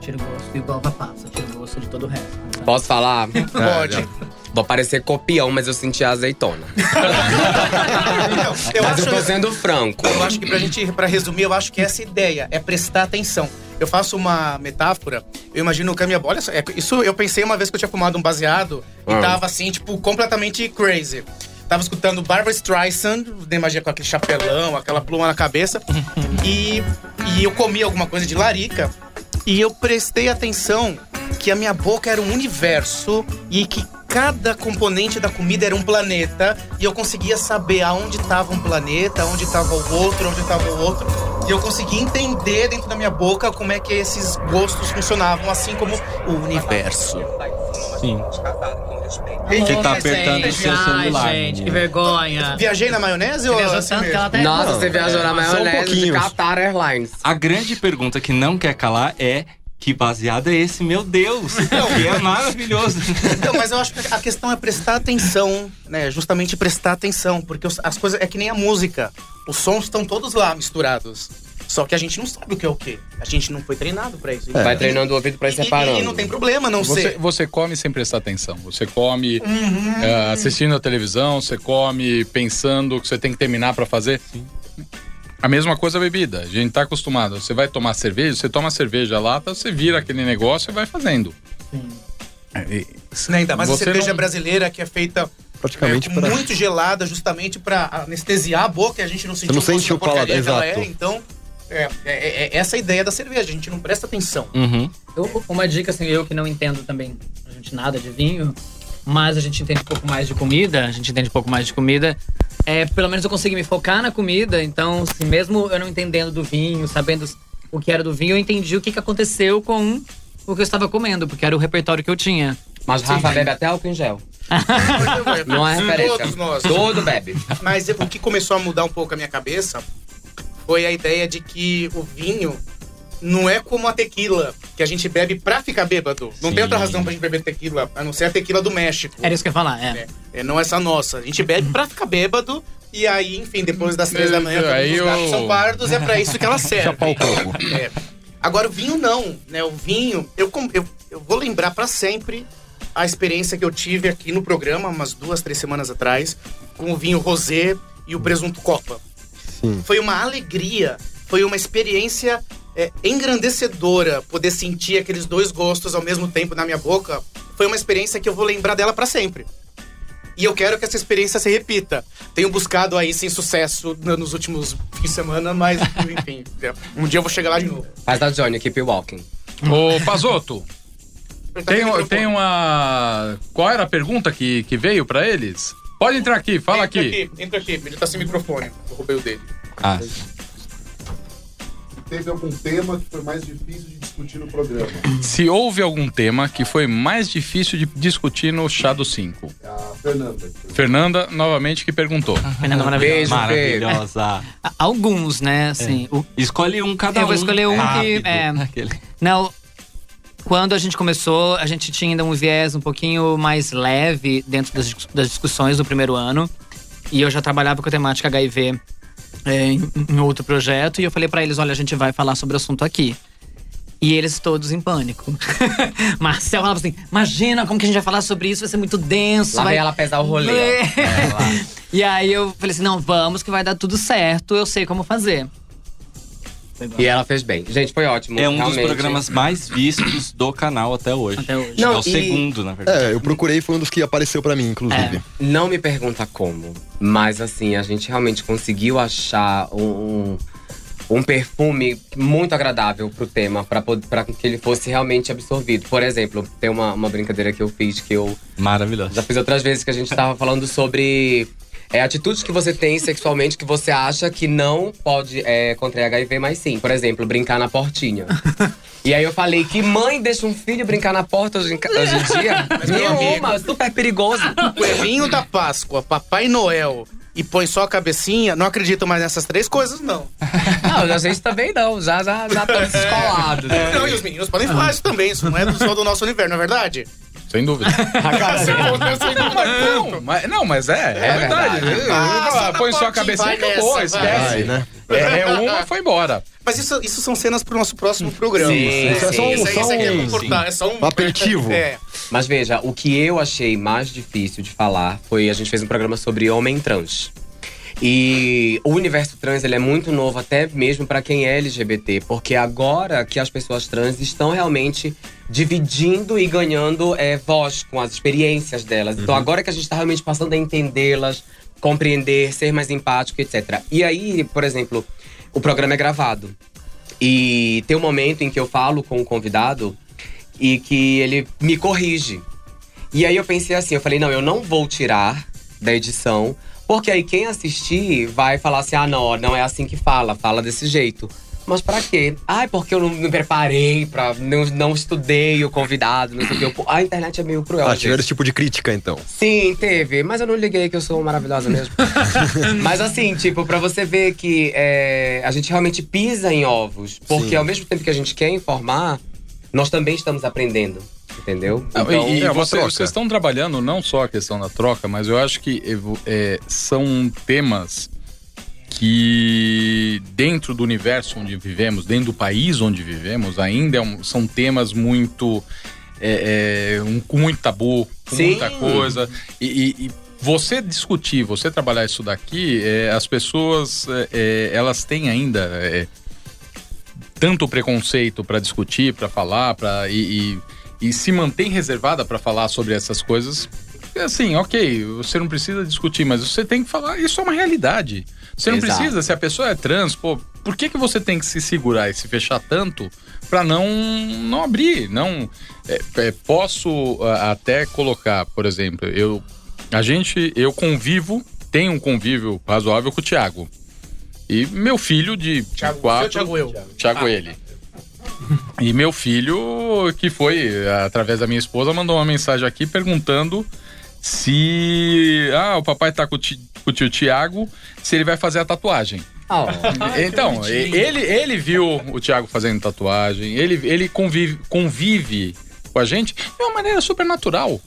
Tira o gosto e igual passa. Tira o gosto de todo o resto. Então, Posso falar? Pode. Vou parecer copião, mas eu senti a azeitona. Não, eu, mas acho, eu tô sendo franco. eu acho que pra gente, pra resumir, eu acho que essa ideia é prestar atenção. Eu faço uma metáfora, eu imagino que a minha bola. é- Isso eu pensei uma vez que eu tinha fumado um baseado e Ah. tava assim, tipo, completamente crazy. Tava escutando Barbara Streisand, de magia com aquele chapelão, aquela pluma na cabeça. e, e eu comi alguma coisa de larica. E eu prestei atenção que a minha boca era um universo e que cada componente da comida era um planeta. E eu conseguia saber aonde estava um planeta, onde estava o outro, onde estava o outro. E eu conseguia entender dentro da minha boca como é que esses gostos funcionavam, assim como o universo. Sim. Nossa, Você tá apertando gente, o seu ai, celular, gente, que vergonha. Viajei na maionese ou Viajou assim tanto que mesmo? ela tá Nossa, você viajou na só um maionese de pouquinho. Qatar Airlines. A grande pergunta que não quer calar é que baseado é esse, meu Deus? que é maravilhoso. Então, mas eu acho que a questão é prestar atenção, né? Justamente prestar atenção, porque as coisas é que nem a música. Os sons estão todos lá misturados. Só que a gente não sabe o que é o que. A gente não foi treinado pra isso. Vai treinando o ouvido pra ir E- e- separando. E, não tem problema não Você, ser. você come sem prestar atenção. Você come Uhum. é, assistindo a televisão, você come pensando que você tem que terminar pra fazer. A mesma coisa a bebida. A gente tá acostumado. Você vai tomar cerveja, você toma cerveja lata, você vira aquele negócio e vai fazendo. É, e- Ainda mais a Você cerveja não- brasileira que é feita Praticamente é, pra- muito gelada, justamente pra anestesiar a boca e a gente não sentir não o gosto sente da o paladar, ela exato. É. Então, é, é- é- é essa a ideia da cerveja. A gente não presta atenção. Uhum. Eu- uma dica, assim, eu que não entendo também a gente nada de vinho, mas a gente entende um pouco mais de comida, a gente entende um pouco mais de comida, é, pelo menos eu consegui me focar na comida, então, assim, mesmo eu não entendendo do vinho, sabendo o que era do vinho, eu entendi o que, que aconteceu com o que eu estava comendo, porque era o repertório que eu tinha. Mas Rafa bebe até álcool em gel. Não é referência. Todos nós. Todo bebe. Mas o que começou a mudar um pouco a minha cabeça foi a ideia de que o vinho não é como a tequila, que a gente bebe pra ficar bêbado. Não tem Sim. outra razão pra gente beber tequila, a não ser a tequila do México. Era isso que eu ia falar, é. É, é, não essa nossa. A gente bebe pra ficar bêbado. E aí, enfim, depois das três da manhã, todos os gatos eu- são pardos, é pra isso que ela serve. Chapar o coco. É. Agora, o vinho não, né? O vinho, eu, eu, eu vou lembrar pra sempre a experiência que eu tive aqui no programa, umas duas, três semanas atrás, com o vinho rosé e o presunto copa. Sim. Foi uma alegria, foi uma experiência é, engrandecedora poder sentir aqueles dois gostos ao mesmo tempo na minha boca. Foi uma experiência que eu vou lembrar dela pra sempre. E eu quero que essa experiência se repita. Tenho buscado aí sem sucesso no- nos últimos fins de semana, mas enfim, é, um dia eu vou chegar lá de novo. Faz da Johnny, keep walking. Ô, Pazoto, tem, tem uma. Qual era a pergunta que, que veio pra eles? Pode entrar aqui, fala entra aqui. aqui. Entra aqui, ele tá sem microfone. Eu roubei o dele. Ah, Teve algum tema que foi mais difícil de discutir no programa? Se houve algum tema que foi mais difícil de discutir no chá do 5. A Fernanda. Fernanda, novamente, que perguntou. Fernanda maravilhosa. Maravilhosa. Alguns, né, assim. o- Escolhe um cada um. Eu vou escolher um que, Rápido. é. Aquele. Não. Quando a gente começou, a gente tinha ainda um viés um pouquinho mais leve dentro das, das discussões do primeiro ano. E eu já trabalhava com a temática HIV é, em, em outro projeto. E eu falei pra eles: olha, a gente vai falar sobre o assunto aqui. E eles todos em pânico. Marcel falava assim: imagina como que a gente vai falar sobre isso, vai ser muito denso. Lá vai... ela pesar o rolê. ó. É. E aí eu falei assim: não, vamos que vai dar tudo certo, eu sei como fazer. E ela fez bem. Gente, foi ótimo. É um dos realmente. programas mais vistos do canal até hoje. Até hoje. Não, é o e- segundo, na verdade. É, eu procurei, foi um dos que apareceu pra mim, inclusive. Não me pergunta como, mas assim, a gente realmente conseguiu achar um, um, um perfume muito agradável pro tema, pra que ele fosse realmente absorvido. Por exemplo, tem uma, uma brincadeira que eu fiz que eu Maravilhoso. já fiz outras vezes que a gente tava falando sobre é, atitudes que você tem sexualmente que você acha que não pode é, contrair HIV, mas sim. Por exemplo, brincar na portinha. E aí eu falei que mãe deixa um filho brincar na porta hoje em, hoje em dia? Nenhuma, super perigoso. Coelhinho da Páscoa, Papai Noel e põe só a cabecinha, não acredito mais nessas três coisas, não. Não, a gente também não, já já já estamos descolados. Não, e os meninos podem falar isso também, isso não é só do nosso universo, não é verdade? Sem dúvida. não, mas, não, mas é, é, verdade. verdade. Ah, Põe só a cabecinha e acabou, esquece. né? É, é uma, foi embora. Mas isso, isso são cenas pro nosso próximo programa. Sim, isso é sim, só um, é é só um Um aperitivo. É. Mas veja, o que eu achei mais difícil de falar foi a gente fez um programa sobre homem trans. E o universo trans ele é muito novo até mesmo para quem é LGBT, porque agora que as pessoas trans estão realmente dividindo e ganhando é, voz com as experiências delas. Então agora que a gente está realmente passando a entendê-las, compreender, ser mais empático, etc. E aí, por exemplo, o programa é gravado. E tem um momento em que eu falo com o convidado e que ele me corrige. E aí eu pensei assim, eu falei, não, eu não vou tirar da edição, porque aí quem assistir vai falar assim, ah, não, não é assim que fala, fala desse jeito. Mas pra quê? Ai, porque eu não me preparei, pra, não, não estudei o convidado, não sei o que. A internet é meio cruel. Ah, tiveram esse tipo de crítica, então. Sim, teve, mas eu não liguei que eu sou maravilhosa mesmo. mas assim, tipo, pra você ver que é, a gente realmente pisa em ovos. Porque Sim. ao mesmo tempo que a gente quer informar, nós também estamos aprendendo. Entendeu? Não, Então, e, e é você- vocês estão trabalhando não só a questão da troca, mas eu acho que é, são temas que dentro do universo onde vivemos, dentro do país onde vivemos, ainda é um- são temas muito é, é, um- com muito tabu, com Sim. muita coisa. E, e- e você discutir, você trabalhar isso daqui, é, as pessoas é, é, elas têm ainda tanto preconceito para discutir, para falar, para e, e, e se mantém reservada para falar sobre essas coisas. É Assim, ok, você não precisa discutir, mas você tem que falar. Isso é uma realidade. Você não Exato. precisa, se a pessoa é trans, pô, por que, que você tem que se segurar e se fechar tanto para não não abrir? Não é, é, posso ah, até colocar, por exemplo, eu a gente eu convivo, tenho um convívio razoável com o Thiago. E meu filho de Thiago, quatro, Thiago eu? Thiago Ah. ele. E meu filho, que foi através da minha esposa, mandou uma mensagem aqui perguntando se. Ah, o papai tá com o, ti- com o tio Tiago, se ele vai fazer a tatuagem. Ó, Então, ele, ele viu o Thiago fazendo tatuagem, ele, ele convive, convive com a gente de uma maneira super natural.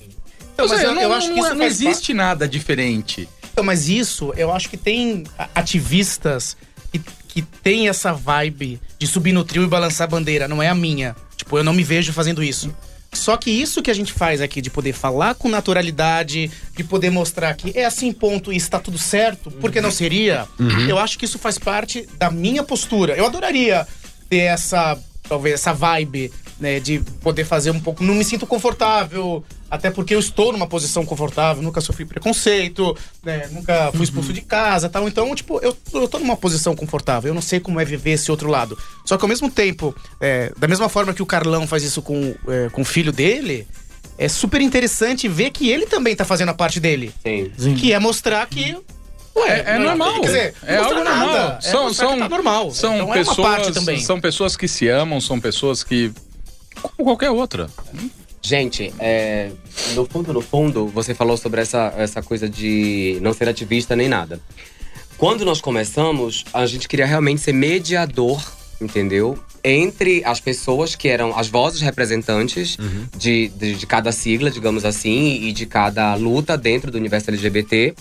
Então, mas eu- não, eu acho que não- isso não existe nada diferente. Então, mas isso, eu acho que tem ativistas que, tem essa vibe de subir no trio e balançar a bandeira. Não é a minha. Tipo, eu não me vejo fazendo isso. Só que isso que a gente faz aqui, de poder falar com naturalidade, de poder mostrar que é assim, ponto, e está tudo certo, porque não seria, eu acho que isso faz parte da minha postura. Eu adoraria ter essa, talvez, essa vibe, né, de poder fazer um pouco. Não me sinto confortável, até porque eu estou numa posição confortável, nunca sofri preconceito, né, nunca fui expulso de casa tal. Então, tipo, eu, eu tô numa posição confortável, eu não sei como é viver esse outro lado. Só que ao mesmo tempo, é, da mesma forma que o Carlão faz isso com, é, com o filho dele, é super interessante ver que ele também tá fazendo a parte dele. sim. Que é mostrar que. Ué, É, é normal. Quer dizer, é algo mostrar normal. nada, é são que são, tá normal. são Então é uma pessoas, parte também. são pessoas que se amam, são pessoas que como qualquer outra. Gente, é, no fundo, no fundo, você falou sobre essa, essa coisa de não ser ativista nem nada. Quando nós começamos, a gente queria realmente ser mediador, entendeu? Entre as pessoas que eram as vozes representantes de, de, de cada sigla, digamos assim, e de cada luta dentro do universo LGBT.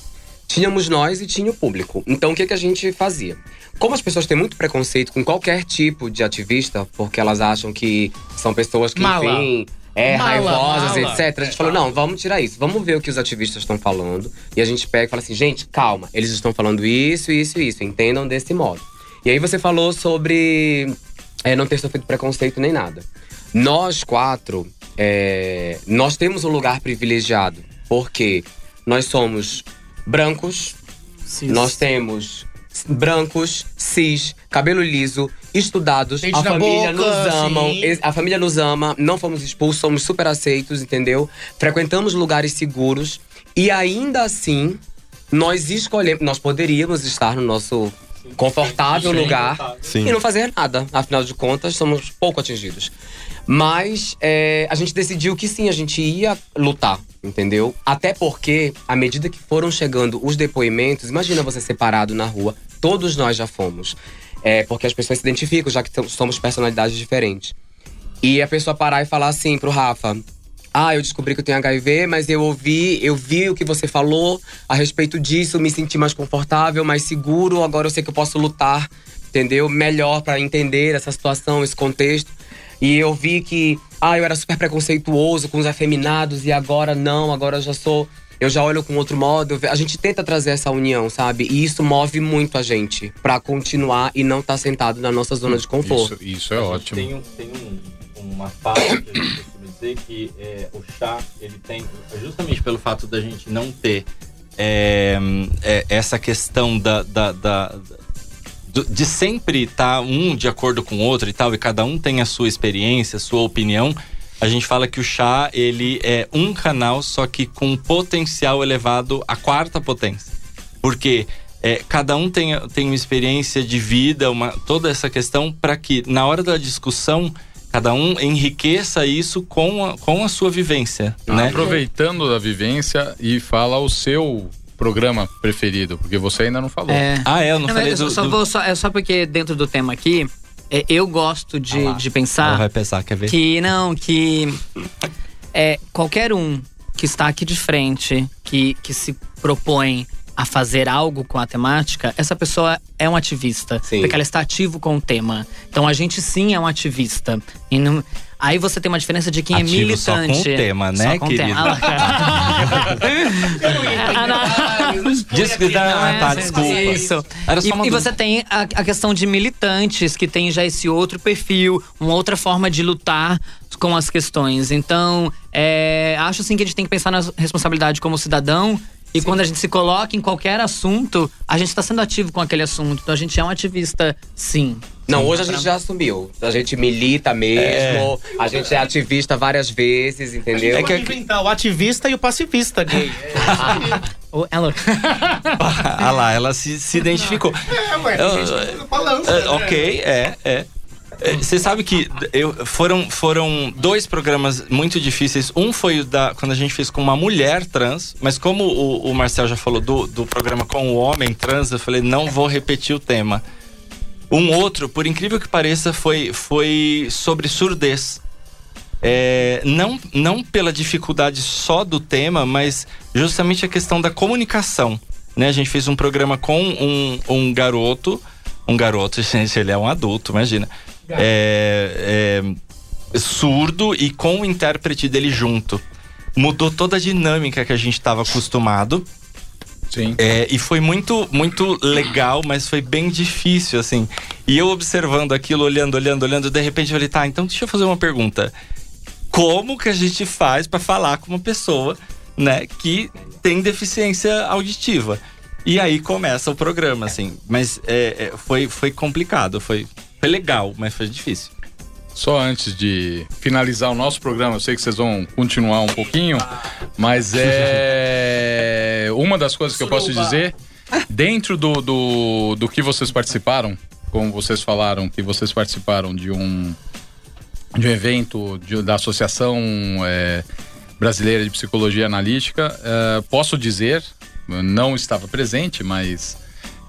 Tínhamos nós e tinha o público. Então, o que, que a gente fazia? Como as pessoas têm muito preconceito com qualquer tipo de ativista, porque elas acham que são pessoas que, Mala. enfim, é, Mala, raivosas, mala. etc. A gente falou, não, vamos tirar isso. Vamos ver o que os ativistas estão falando. E a gente pega e fala assim, gente, calma. Eles estão falando isso, isso e isso. Entendam desse modo. E aí você falou sobre é, não ter sofrido preconceito nem nada. Nós quatro, é, nós temos um lugar privilegiado. Porque nós somos brancos, nós temos brancos, cis, cabelo liso, estudados, Dente a família boca, nos ama, sim. a família nos ama, não fomos expulsos, somos super aceitos, entendeu? Frequentamos lugares seguros e ainda assim nós escolhemos, nós poderíamos estar no nosso confortável lugar Sim. e não fazer nada. Afinal de contas, somos pouco atingidos. Mas é, a gente decidiu que sim, a gente ia lutar, entendeu? Até porque, à medida que foram chegando os depoimentos, imagina você separado na rua, todos nós já fomos. É, porque as pessoas se identificam, já que somos personalidades diferentes. E a pessoa parar e falar assim pro Rafa: Ah, eu descobri que eu tenho HIV, mas eu ouvi, eu vi o que você falou a respeito disso, me senti mais confortável, mais seguro, agora eu sei que eu posso lutar, entendeu? Melhor pra entender essa situação, esse contexto. E eu vi que, ah, eu era super preconceituoso com os afeminados e agora não, agora eu já sou. Eu já olho com outro modo. A gente tenta trazer essa união, sabe? E isso move muito a gente pra continuar e não estar sentado na nossa zona de conforto. Isso, isso é ótimo. Tem, um, tem um- uma fala que a gente costuma dizer que é, o chá, ele tem, justamente pelo fato da gente não ter é, é, essa questão da, da- da- de sempre estar um de acordo com o outro e tal, e cada um tem a sua experiência, a sua opinião. A gente fala que o chá, ele é um canal, só que com potencial elevado à quarta potência. Porque é, cada um tem, tem uma experiência de vida, uma, toda essa questão, para que na hora da discussão, cada um enriqueça isso com a, com a sua vivência, né? Aproveitando da vivência e fala o seu programa preferido, porque você ainda não falou. É. Ah, é, eu não, Não, falei eu do... só, do... vou só, é só porque dentro do tema aqui, é, eu gosto de, Ah de Ela pensar vai pensar, quer ver? que não, que é, qualquer um que está aqui de frente, que, que se propõe a fazer algo com a temática, essa pessoa é um ativista. Sim. Porque ela está ativo com o tema. Então a gente sim é um ativista. E não- aí você tem uma diferença de quem é Ativo só com o militante. tema, né, Só com o querido? tema. Ah, Não é, tá, gente, desculpa. Isso. Era só E, e você tem a, a questão de militantes que tem já esse outro perfil, uma outra forma de lutar com as questões. Então, é, acho assim que a gente tem que pensar na responsabilidade como cidadão. E quando a gente se coloca em qualquer assunto, a gente está sendo ativo com aquele assunto. Então a gente é um ativista, sim. Não, hoje a gente já assumiu. A gente milita mesmo, a gente é ativista várias vezes, entendeu? É que inventar o ativista e o pacifista gay. Ô, Ela. ah lá, ela se, se identificou. É, ué, Eu- tem gente balança. É, né? ok, é, é. É, Você sabe que eu, foram, foram dois programas muito difíceis. Um foi o da, quando a gente fez com uma mulher trans, mas como o, o Marcel já falou do, do programa com o homem trans, eu falei, não vou repetir o tema. Um outro, por incrível que pareça, foi, foi sobre surdez. É, não, não pela dificuldade só do tema, mas justamente a questão da comunicação. Né? A gente fez um programa com um, um garoto. Um garoto, gente, ele é um adulto, imagina. É, é, surdo e com o intérprete dele junto. Mudou toda a dinâmica que a gente estava acostumado. Sim. É, e foi muito, muito legal, mas foi bem difícil, assim. E eu observando aquilo, olhando, olhando, olhando, de repente eu falei, tá, então deixa eu fazer uma pergunta. Como que a gente faz para falar com uma pessoa, né, que tem deficiência auditiva? E aí começa o programa, assim. Mas é, é, foi, foi complicado, foi, foi legal, mas foi difícil. Só antes de finalizar o nosso programa, eu sei que vocês vão continuar um pouquinho, mas é. Uma das coisas que eu posso dizer, dentro do, do, do que vocês participaram, como vocês falaram, que vocês participaram de um, de um evento de- da Associação é, Brasileira de Psicologia Analítica, é, posso dizer, não estava presente, mas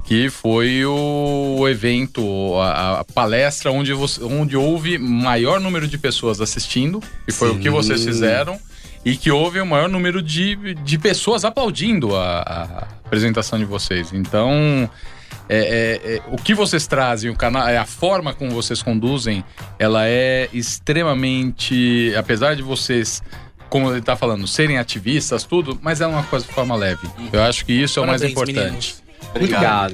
que foi o evento, a, a palestra onde, você- onde houve maior número de pessoas assistindo, que foi o que vocês fizeram, e que houve o maior número de, de pessoas aplaudindo a, a apresentação de vocês. Então, é, é, é, o que vocês trazem, o canal, é a forma como vocês conduzem, ela é extremamente, apesar de vocês como ele tá falando, serem ativistas, tudo, mas é uma coisa de forma leve. Eu acho que isso é o mais importante. meninos. Obrigado.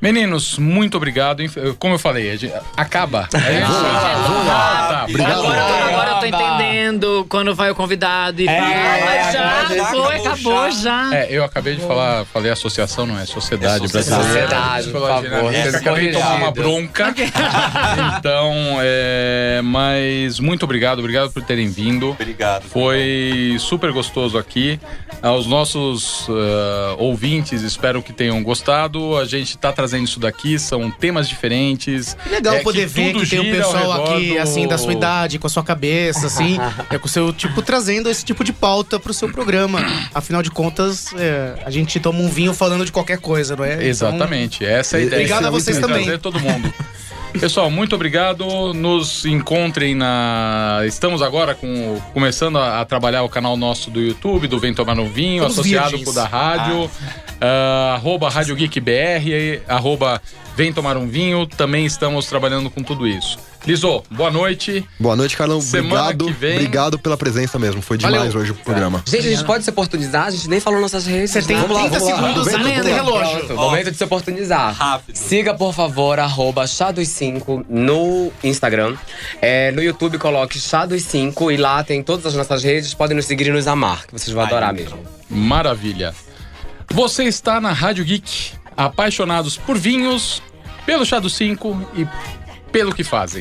Meninos, muito obrigado. Como eu falei, acaba. A gente fala, tá, Obrigado. Agora, agora eu tô entendendo quando vai o convidado e fala, É, mas já já foi, acabou, acabou já. já. É, eu acabei de falar, falei associação, não é sociedade brasileira. Sociedade, de por Psicologia favor. Acabei de tomar uma bronca. então, é, mas muito obrigado, obrigado por terem vindo. Obrigado. Foi super gostoso aqui. Aos nossos ah, ouvintes, espero que tenham gostado. A gente tá trazendo isso daqui, são temas diferentes. Legal É poder ver que tem um pessoal aqui, do- assim, da sua idade, com a sua cabeça, assim, é com o seu, tipo, trazendo esse tipo de pauta pro seu programa. Afinal de contas, é, a gente toma um vinho falando de qualquer coisa, não é? Então, Exatamente, essa é a ideia. Obrigado a vocês também. Todo mundo. Pessoal, muito obrigado. Nos encontrem na. Estamos agora com... começando a, a trabalhar o canal nosso do YouTube, do Vem Tomar um Vinho, Estamos associado virgens. com o da rádio. ah, arroba Rádio Geek BR, arroba Vem Tomar um Vinho. Também estamos trabalhando com tudo isso. Liso, boa noite. Boa noite, Carlão. Semana Obrigado. que vem- Obrigado pela presença mesmo. Foi demais Valeu. hoje o programa. Gente, a gente pode se oportunizar? A gente nem falou nossas redes. Você tem né? 30 segundos Vamos lá, além do vamos lá. relógio. Pronto, momento de se oportunizar. Rápido. Siga, por favor, arroba Chá dos 5 no Instagram. É, no YouTube, coloque Chá dos 5 e lá tem todas as nossas redes. Podem nos seguir e nos amar, que vocês vão adorar mesmo. Maravilha. Você está na Rádio Geek, apaixonados por vinhos, pelo chá do 5 e pelo que fazem.